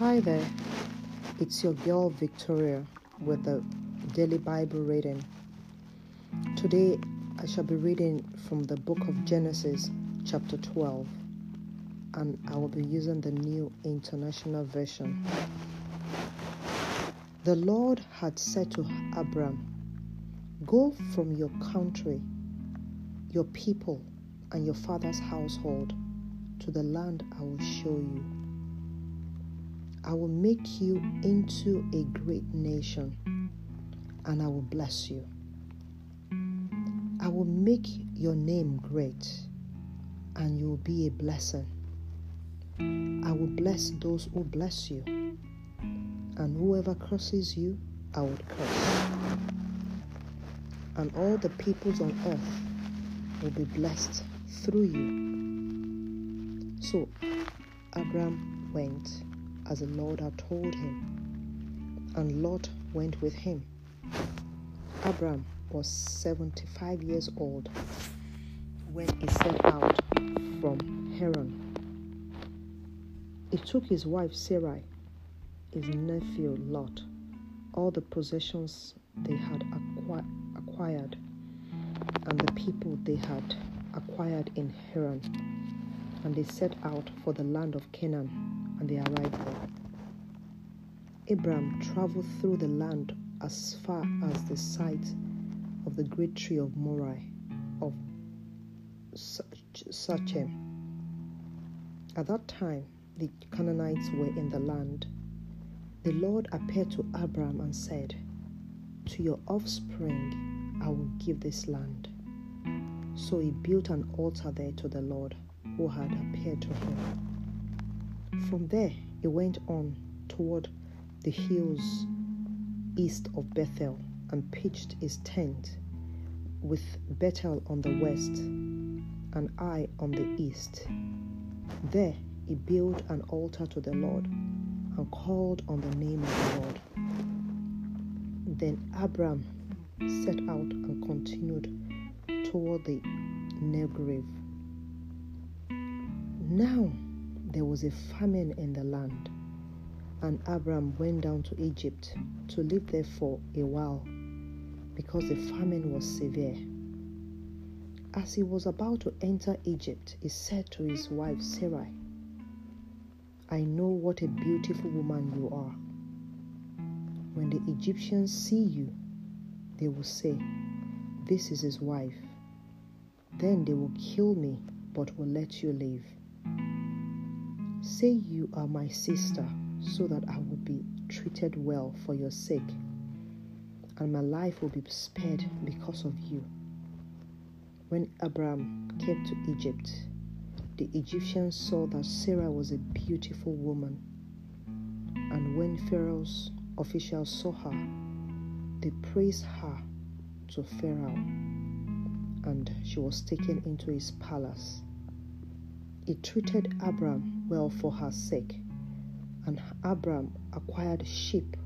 Hi there, it's your girl Victoria with the Daily Bible reading. Today I shall be reading from the book of Genesis, chapter 12, and I will be using the New International Version. The Lord had said to Abram, Go from your country, your people, and your father's household to the land I will show you. I will make you into a great nation, and I will bless you. I will make your name great, and you will be a blessing. I will bless those who bless you, and whoever curses you, I will curse. And all the peoples on earth will be blessed through you. So Abram went as the Lord had told him, and Lot went with him. Abram was 75 years old when he set out from Haran. He took his wife Sarai, his nephew Lot, all the possessions they had acqui- acquired, and the people they had acquired in Haran, and they set out for the land of Canaan and they arrived there. Abram traveled through the land as far as the site of the great tree of Moreh of Shechem. At that time, the Canaanites were in the land. The Lord appeared to Abram and said, To your offspring I will give this land. So he built an altar there to the Lord who had appeared to him. From there, he went on toward the hills east of Bethel and pitched his tent with Bethel on the west and Ai on the east. There he built an altar to the Lord and called on the name of the Lord. Then Abram set out and continued toward the Negev. Now there was a famine in the land, and Abram went down to Egypt to live there for a while because the famine was severe. As he was about to enter Egypt, he said to his wife Sarai, I know what a beautiful woman you are. When the Egyptians see you, they will say, This is his wife. Then they will kill me, but will let you live. Say you are my sister, so that I will be treated well for your sake, and my life will be spared because of you. When Abram came to Egypt, the Egyptians saw that Sarah was a beautiful woman. And when Pharaoh's officials saw her, they praised her to Pharaoh, and she was taken into his palace. He treated Abram well for her sake, and Abram acquired sheep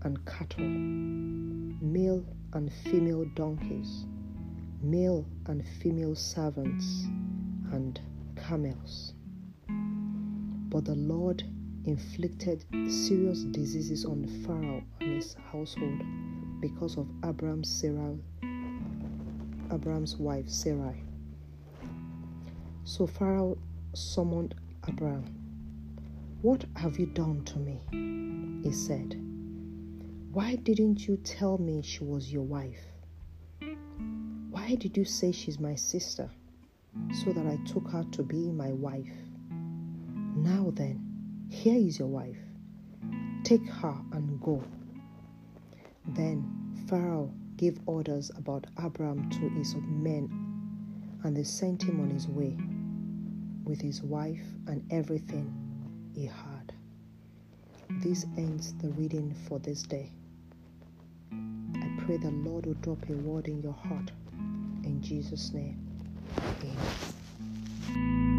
and cattle, male and female donkeys, male and female servants, and camels. But the Lord inflicted serious diseases on Pharaoh and his household because of Abram's Sarah, Abram's wife Sarai. So Pharaoh summoned Abram. What have you done to me? He said. Why didn't you tell me she was your wife? Why did you say she's my sister so that I took her to be my wife? Now then, here is your wife. Take her and go. Then Pharaoh gave orders about Abram to his men, and they sent him on his way with his wife and everything he had. This ends the reading for this day. I pray the Lord will drop a word in your heart. In Jesus' name, amen.